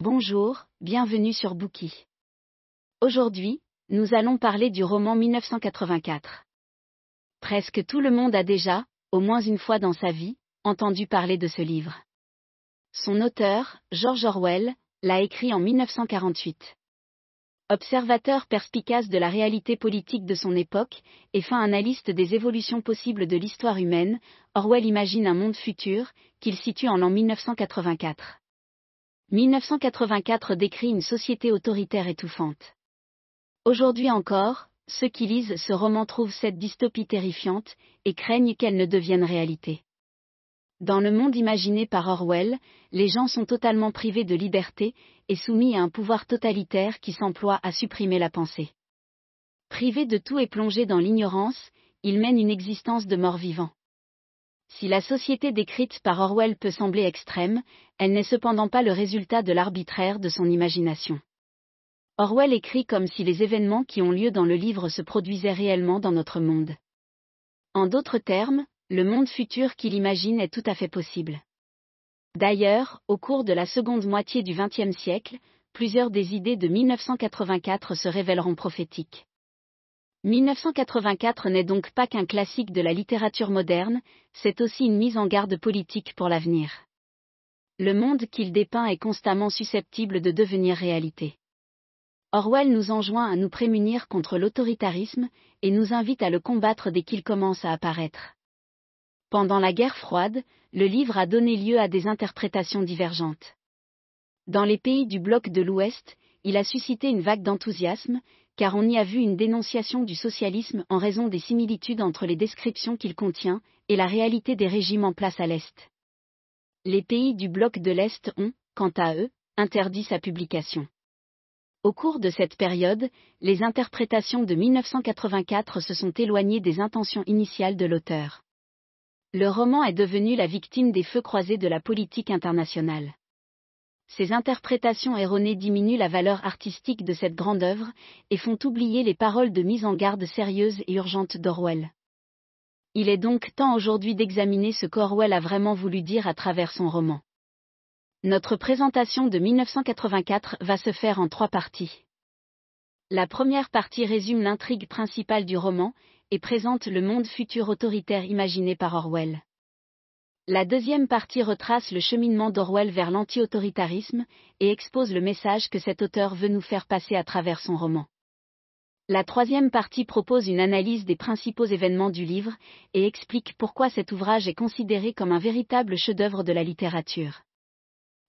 Bonjour, bienvenue sur Bookie. Aujourd'hui, nous allons parler du roman 1984. Presque tout le monde a déjà, au moins une fois dans sa vie, entendu parler de ce livre. Son auteur, George Orwell, l'a écrit en 1948. Observateur perspicace de la réalité politique de son époque, et fin analyste des évolutions possibles de l'histoire humaine, Orwell imagine un monde futur, qu'il situe en l'an 1984. 1984 décrit une société autoritaire étouffante. Aujourd'hui encore, ceux qui lisent ce roman trouvent cette dystopie terrifiante, et craignent qu'elle ne devienne réalité. Dans le monde imaginé par Orwell, les gens sont totalement privés de liberté et soumis à un pouvoir totalitaire qui s'emploie à supprimer la pensée. Privés de tout et plongés dans l'ignorance, ils mènent une existence de mort-vivant. Si la société décrite par Orwell peut sembler extrême, elle n'est cependant pas le résultat de l'arbitraire de son imagination. Orwell écrit comme si les événements qui ont lieu dans le livre se produisaient réellement dans notre monde. En d'autres termes, le monde futur qu'il imagine est tout à fait possible. D'ailleurs, au cours de la seconde moitié du XXe siècle, plusieurs des idées de 1984 se révéleront prophétiques. 1984 n'est donc pas qu'un classique de la littérature moderne, c'est aussi une mise en garde politique pour l'avenir. Le monde qu'il dépeint est constamment susceptible de devenir réalité. Orwell nous enjoint à nous prémunir contre l'autoritarisme, et nous invite à le combattre dès qu'il commence à apparaître. Pendant la guerre froide, le livre a donné lieu à des interprétations divergentes. Dans les pays du bloc de l'Ouest, il a suscité une vague d'enthousiasme, car on y a vu une dénonciation du socialisme en raison des similitudes entre les descriptions qu'il contient et la réalité des régimes en place à l'Est. Les pays du bloc de l'Est ont, quant à eux, interdit sa publication. Au cours de cette période, les interprétations de 1984 se sont éloignées des intentions initiales de l'auteur. Le roman est devenu la victime des feux croisés de la politique internationale. Ces interprétations erronées diminuent la valeur artistique de cette grande œuvre, et font oublier les paroles de mise en garde sérieuses et urgentes d'Orwell. Il est donc temps aujourd'hui d'examiner ce qu'Orwell a vraiment voulu dire à travers son roman. Notre présentation de 1984 va se faire en trois parties. La première partie résume l'intrigue principale du roman, et présente le monde futur autoritaire imaginé par Orwell. La deuxième partie retrace le cheminement d'Orwell vers l'anti-autoritarisme et expose le message que cet auteur veut nous faire passer à travers son roman. La troisième partie propose une analyse des principaux événements du livre et explique pourquoi cet ouvrage est considéré comme un véritable chef-d'œuvre de la littérature.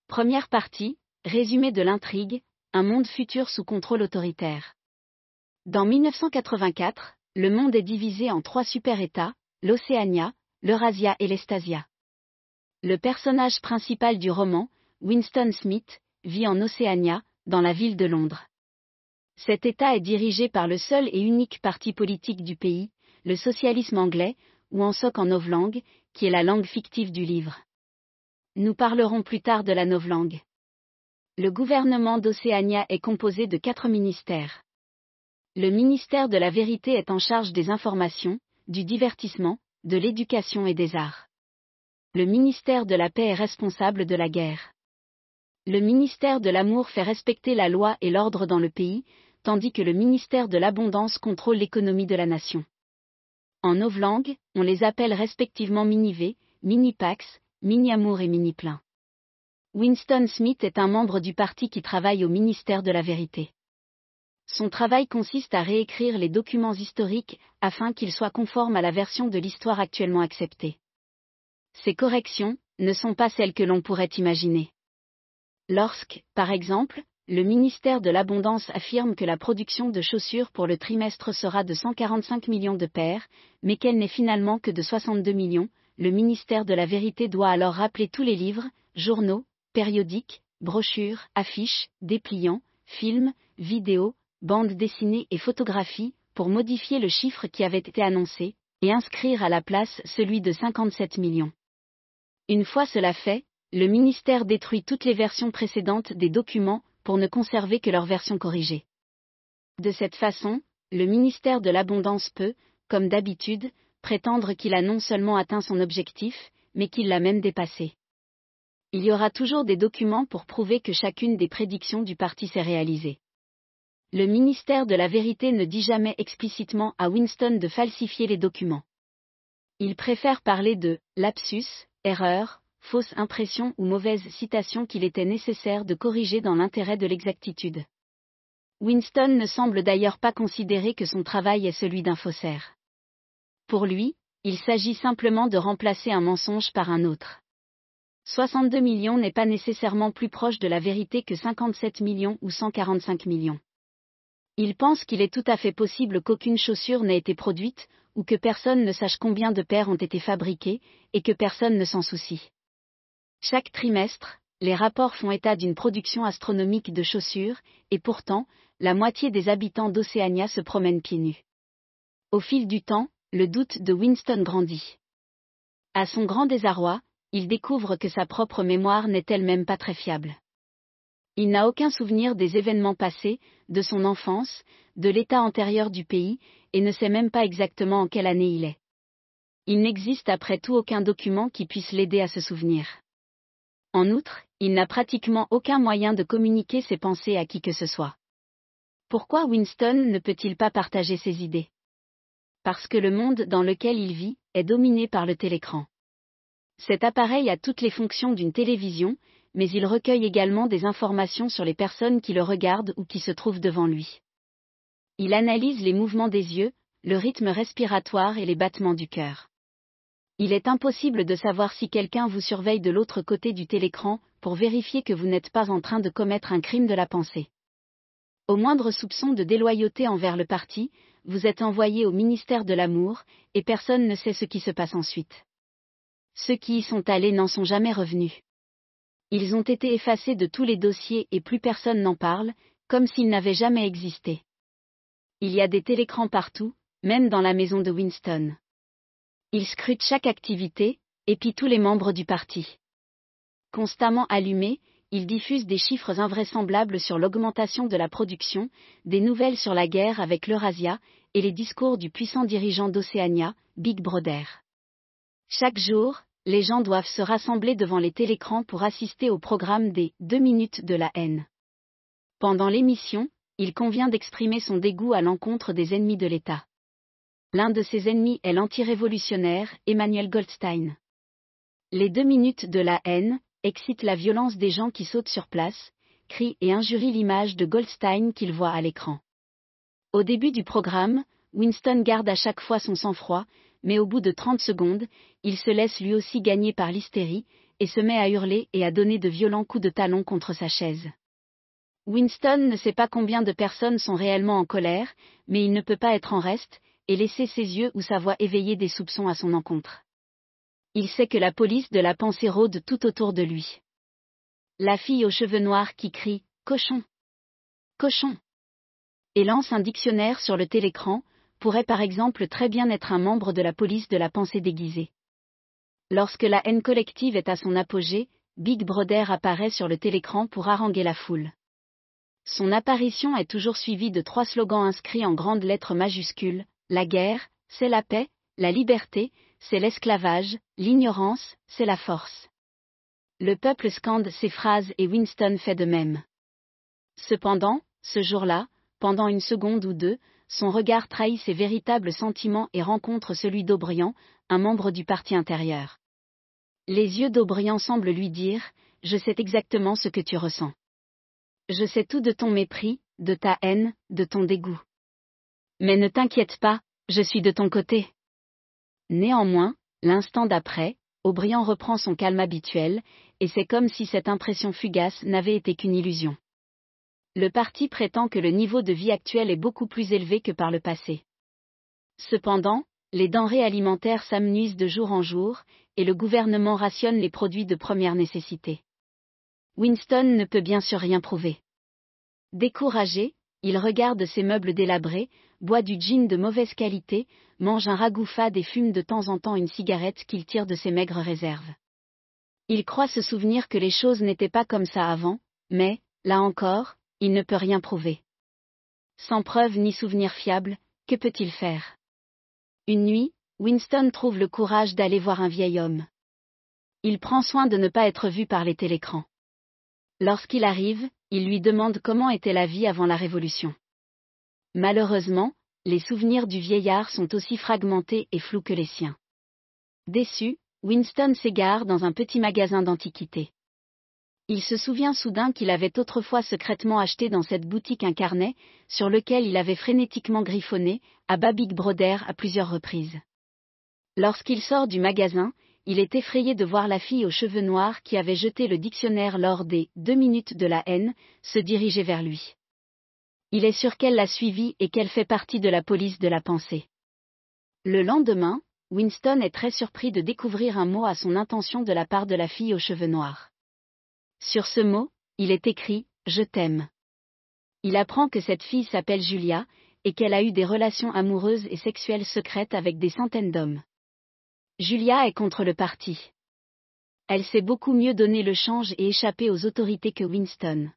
Première partie, résumé de l'intrigue, un monde futur sous contrôle autoritaire. Dans 1984, le monde est divisé en trois super-États, l'Océania, l'Eurasia et l'Estasia. Le personnage principal du roman, Winston Smith, vit en Océania, dans la ville de Londres. Cet État est dirigé par le seul et unique parti politique du pays, le socialisme anglais, ou en soc en novlangue, qui est la langue fictive du livre. Nous parlerons plus tard de la novlangue. Le gouvernement d'Océania est composé de quatre ministères. Le ministère de la Vérité est en charge des informations, du divertissement, de l'éducation et des arts. Le ministère de la Paix est responsable de la guerre. Le ministère de l'Amour fait respecter la loi et l'ordre dans le pays, tandis que le ministère de l'Abondance contrôle l'économie de la nation. En novlangue, on les appelle respectivement Mini-V, Mini-Pax, Mini-Amour et Mini-Plein. Winston Smith est un membre du parti qui travaille au ministère de la Vérité. Son travail consiste à réécrire les documents historiques afin qu'ils soient conformes à la version de l'histoire actuellement acceptée. Ces corrections ne sont pas celles que l'on pourrait imaginer. Lorsque, par exemple, le ministère de l'Abondance affirme que la production de chaussures pour le trimestre sera de 145 millions de paires, mais qu'elle n'est finalement que de 62 millions, le ministère de la Vérité doit alors rappeler tous les livres, journaux, périodiques, brochures, affiches, dépliants, films, vidéos, bande dessinée et photographie, pour modifier le chiffre qui avait été annoncé, et inscrire à la place celui de 57 millions. Une fois cela fait, le ministère détruit toutes les versions précédentes des documents pour ne conserver que leur version corrigée. De cette façon, le ministère de l'Abondance peut, comme d'habitude, prétendre qu'il a non seulement atteint son objectif, mais qu'il l'a même dépassé. Il y aura toujours des documents pour prouver que chacune des prédictions du parti s'est réalisée. Le ministère de la Vérité ne dit jamais explicitement à Winston de falsifier les documents. Il préfère parler de lapsus, erreur, fausse impression ou mauvaise citation qu'il était nécessaire de corriger dans l'intérêt de l'exactitude. Winston ne semble d'ailleurs pas considérer que son travail est celui d'un faussaire. Pour lui, il s'agit simplement de remplacer un mensonge par un autre. 62 millions n'est pas nécessairement plus proche de la vérité que 57 millions ou 145 millions. Il pense qu'il est tout à fait possible qu'aucune chaussure n'ait été produite, ou que personne ne sache combien de paires ont été fabriquées, et que personne ne s'en soucie. Chaque trimestre, les rapports font état d'une production astronomique de chaussures, et pourtant, la moitié des habitants d'Océania se promènent pieds nus. Au fil du temps, le doute de Winston grandit. À son grand désarroi, il découvre que sa propre mémoire n'est elle-même pas très fiable. Il n'a aucun souvenir des événements passés, de son enfance, de l'état antérieur du pays, et ne sait même pas exactement en quelle année il est. Il n'existe après tout aucun document qui puisse l'aider à se souvenir. En outre, il n'a pratiquement aucun moyen de communiquer ses pensées à qui que ce soit. Pourquoi Winston ne peut-il pas partager ses idées? Parce que le monde dans lequel il vit est dominé par le télécran. Cet appareil a toutes les fonctions d'une télévision, mais il recueille également des informations sur les personnes qui le regardent ou qui se trouvent devant lui. Il analyse les mouvements des yeux, le rythme respiratoire et les battements du cœur. Il est impossible de savoir si quelqu'un vous surveille de l'autre côté du télécran pour vérifier que vous n'êtes pas en train de commettre un crime de la pensée. Au moindre soupçon de déloyauté envers le parti, vous êtes envoyé au ministère de l'amour, et personne ne sait ce qui se passe ensuite. Ceux qui y sont allés n'en sont jamais revenus. Ils ont été effacés de tous les dossiers et plus personne n'en parle, comme s'ils n'avaient jamais existé. Il y a des télécrans partout, même dans la maison de Winston. Ils scrutent chaque activité, et puis tous les membres du parti. Constamment allumés, ils diffusent des chiffres invraisemblables sur l'augmentation de la production, des nouvelles sur la guerre avec l'Eurasia, et les discours du puissant dirigeant d'Océania, Big Brother. Chaque jour, les gens doivent se rassembler devant les télécrans pour assister au programme des deux minutes de la haine. Pendant l'émission, il convient d'exprimer son dégoût à l'encontre des ennemis de l'État. L'un de ses ennemis est l'antirévolutionnaire Emmanuel Goldstein. Les deux minutes de la haine excitent la violence des gens qui sautent sur place, crient et injurient l'image de Goldstein qu'ils voient à l'écran. Au début du programme, Winston garde à chaque fois son sang-froid, mais au bout de 30 secondes, il se laisse lui aussi gagner par l'hystérie, et se met à hurler et à donner de violents coups de talon contre sa chaise. Winston ne sait pas combien de personnes sont réellement en colère, mais il ne peut pas être en reste, et laisser ses yeux ou sa voix éveiller des soupçons à son encontre. Il sait que la police de la pensée rôde tout autour de lui. La fille aux cheveux noirs qui crie Cochon Cochon et lance un dictionnaire sur le télécran, pourrait par exemple très bien être un membre de la police de la pensée déguisée. Lorsque la haine collective est à son apogée, Big Brother apparaît sur le télécran pour haranguer la foule. Son apparition est toujours suivie de trois slogans inscrits en grandes lettres majuscules, la guerre, c'est la paix, la liberté, c'est l'esclavage, l'ignorance, c'est la force. Le peuple scande ces phrases et Winston fait de même. Cependant, ce jour-là, pendant une seconde ou deux, son regard trahit ses véritables sentiments et rencontre celui d'Aubriand, un membre du parti intérieur. Les yeux d'Aubriand semblent lui dire Je sais exactement ce que tu ressens. Je sais tout de ton mépris, de ta haine, de ton dégoût. Mais ne t'inquiète pas, je suis de ton côté. Néanmoins, l'instant d'après, Aubriand reprend son calme habituel, et c'est comme si cette impression fugace n'avait été qu'une illusion le parti prétend que le niveau de vie actuel est beaucoup plus élevé que par le passé. Cependant, les denrées alimentaires s'amenuisent de jour en jour, et le gouvernement rationne les produits de première nécessité. Winston ne peut bien sûr rien prouver. Découragé, il regarde ses meubles délabrés, boit du gin de mauvaise qualité, mange un ragoût fade et fume de temps en temps une cigarette qu'il tire de ses maigres réserves. Il croit se souvenir que les choses n'étaient pas comme ça avant, mais, là encore, il ne peut rien prouver. Sans preuve ni souvenir fiable, que peut-il faire? Une nuit, Winston trouve le courage d'aller voir un vieil homme. Il prend soin de ne pas être vu par les télécrans. Lorsqu'il arrive, il lui demande comment était la vie avant la Révolution. Malheureusement, les souvenirs du vieillard sont aussi fragmentés et flous que les siens. Déçu, Winston s'égare dans un petit magasin d'antiquités. Il se souvient soudain qu'il avait autrefois secrètement acheté dans cette boutique un carnet, sur lequel il avait frénétiquement griffonné, à bas Big Brother à plusieurs reprises. Lorsqu'il sort du magasin, il est effrayé de voir la fille aux cheveux noirs qui avait jeté le dictionnaire lors des deux minutes de la haine, se diriger vers lui. Il est sûr qu'elle l'a suivi et qu'elle fait partie de la police de la pensée. Le lendemain, Winston est très surpris de découvrir un mot à son intention de la part de la fille aux cheveux noirs. Sur ce mot, il est écrit ⁇ Je t'aime ⁇ Il apprend que cette fille s'appelle Julia, et qu'elle a eu des relations amoureuses et sexuelles secrètes avec des centaines d'hommes. Julia est contre le parti. Elle sait beaucoup mieux donner le change et échapper aux autorités que Winston.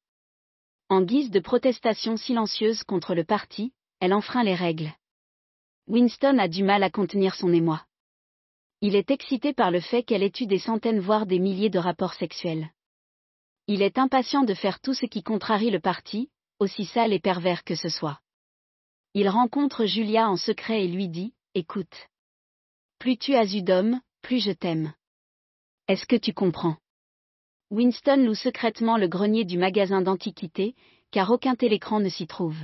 En guise de protestation silencieuse contre le parti, elle enfreint les règles. Winston a du mal à contenir son émoi. Il est excité par le fait qu'elle ait eu des centaines voire des milliers de rapports sexuels. Il est impatient de faire tout ce qui contrarie le parti, aussi sale et pervers que ce soit. Il rencontre Julia en secret et lui dit, Écoute. Plus tu as eu d'hommes, plus je t'aime. Est-ce que tu comprends Winston loue secrètement le grenier du magasin d'antiquités, car aucun télécran ne s'y trouve.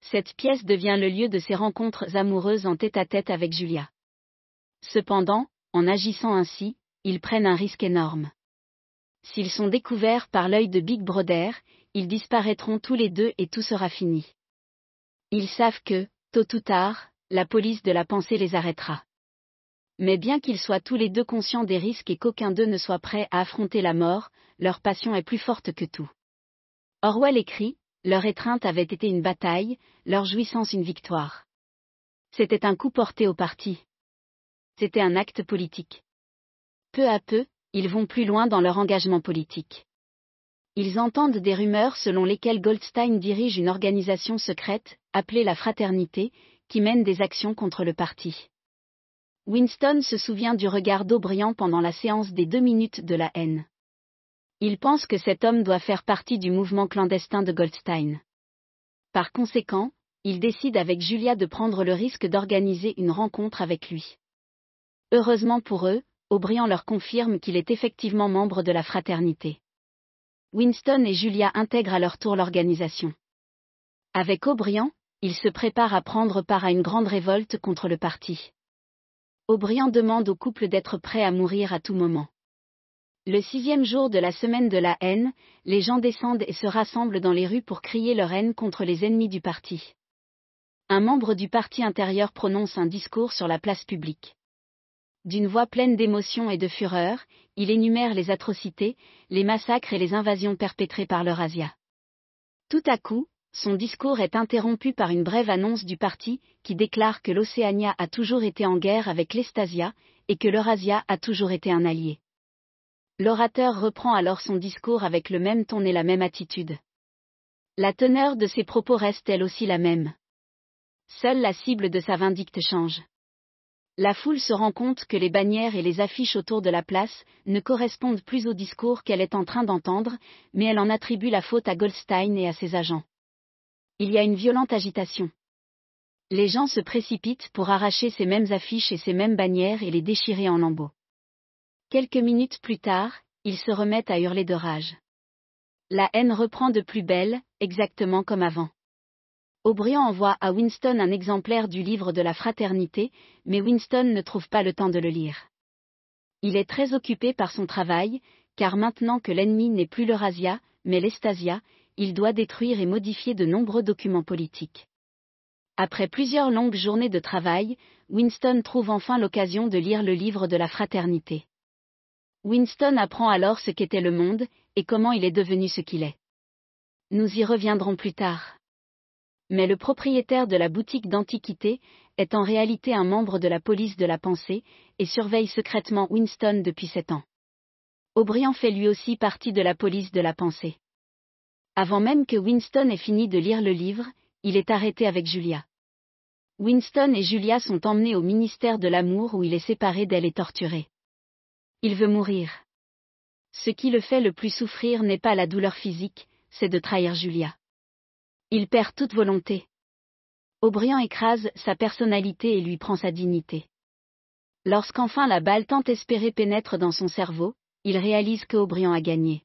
Cette pièce devient le lieu de ses rencontres amoureuses en tête-à-tête avec Julia. Cependant, en agissant ainsi, ils prennent un risque énorme. S'ils sont découverts par l'œil de Big Brother, ils disparaîtront tous les deux et tout sera fini. Ils savent que, tôt ou tard, la police de la pensée les arrêtera. Mais bien qu'ils soient tous les deux conscients des risques et qu'aucun d'eux ne soit prêt à affronter la mort, leur passion est plus forte que tout. Orwell écrit, leur étreinte avait été une bataille, leur jouissance une victoire. C'était un coup porté au parti. C'était un acte politique. Peu à peu, ils vont plus loin dans leur engagement politique. Ils entendent des rumeurs selon lesquelles Goldstein dirige une organisation secrète, appelée la Fraternité, qui mène des actions contre le parti. Winston se souvient du regard d'Aubriand pendant la séance des deux minutes de la haine. Il pense que cet homme doit faire partie du mouvement clandestin de Goldstein. Par conséquent, il décide avec Julia de prendre le risque d'organiser une rencontre avec lui. Heureusement pour eux, Aubriand leur confirme qu'il est effectivement membre de la fraternité. Winston et Julia intègrent à leur tour l'organisation. Avec Aubriand, ils se préparent à prendre part à une grande révolte contre le parti. Aubriand demande au couple d'être prêt à mourir à tout moment. Le sixième jour de la semaine de la haine, les gens descendent et se rassemblent dans les rues pour crier leur haine contre les ennemis du parti. Un membre du parti intérieur prononce un discours sur la place publique. D'une voix pleine d'émotion et de fureur, il énumère les atrocités, les massacres et les invasions perpétrées par l'Eurasia. Tout à coup, son discours est interrompu par une brève annonce du parti, qui déclare que l'Océania a toujours été en guerre avec l'Estasia, et que l'Eurasia a toujours été un allié. L'orateur reprend alors son discours avec le même ton et la même attitude. La teneur de ses propos reste elle aussi la même. Seule la cible de sa vindicte change. La foule se rend compte que les bannières et les affiches autour de la place ne correspondent plus au discours qu'elle est en train d'entendre, mais elle en attribue la faute à Goldstein et à ses agents il y a une violente agitation. Les gens se précipitent pour arracher ces mêmes affiches et ces mêmes bannières et les déchirer en lambeaux. Quelques minutes plus tard, ils se remettent à hurler de rage. La haine reprend de plus belle, exactement comme avant. Aubriand envoie à Winston un exemplaire du livre de la fraternité, mais Winston ne trouve pas le temps de le lire. Il est très occupé par son travail, car maintenant que l'ennemi n'est plus l'Eurasia, mais l'Estasia, il doit détruire et modifier de nombreux documents politiques. Après plusieurs longues journées de travail, Winston trouve enfin l'occasion de lire le livre de la fraternité. Winston apprend alors ce qu'était le monde, et comment il est devenu ce qu'il est. Nous y reviendrons plus tard. Mais le propriétaire de la boutique d'antiquité est en réalité un membre de la police de la pensée, et surveille secrètement Winston depuis sept ans. Aubriand fait lui aussi partie de la police de la pensée. Avant même que Winston ait fini de lire le livre, il est arrêté avec Julia. Winston et Julia sont emmenés au ministère de l'amour où il est séparé d'elle et torturé. Il veut mourir. Ce qui le fait le plus souffrir n'est pas la douleur physique, c'est de trahir Julia. Il perd toute volonté. O'Brien écrase sa personnalité et lui prend sa dignité. Lorsqu'enfin la balle tant espérée pénètre dans son cerveau, il réalise que O'Brien a gagné.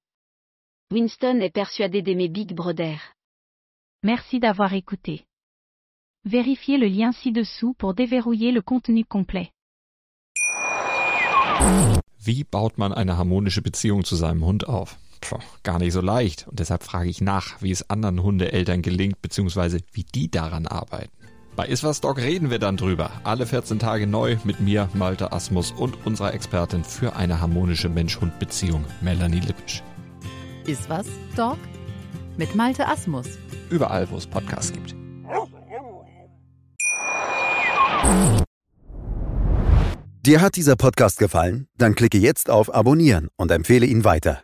Winston est persuadé d'aimer Big Brother. Merci d'avoir écouté. Vérifiez le lien ci-dessous pour déverrouiller le contenu complet. Wie baut man eine harmonische Beziehung zu seinem Hund auf? Puh, gar nicht so leicht. Und deshalb frage ich nach, wie es anderen Hundeeltern gelingt, beziehungsweise wie die daran arbeiten. Bei Iswas Dog reden wir dann drüber. Alle 14 Tage neu mit mir, Malte Asmus und unserer Expertin für eine harmonische Mensch-Hund-Beziehung, Melanie Lippisch. Iswas Dog? Mit Malte Asmus. Überall, wo es Podcasts gibt. Dir hat dieser Podcast gefallen? Dann klicke jetzt auf Abonnieren und empfehle ihn weiter.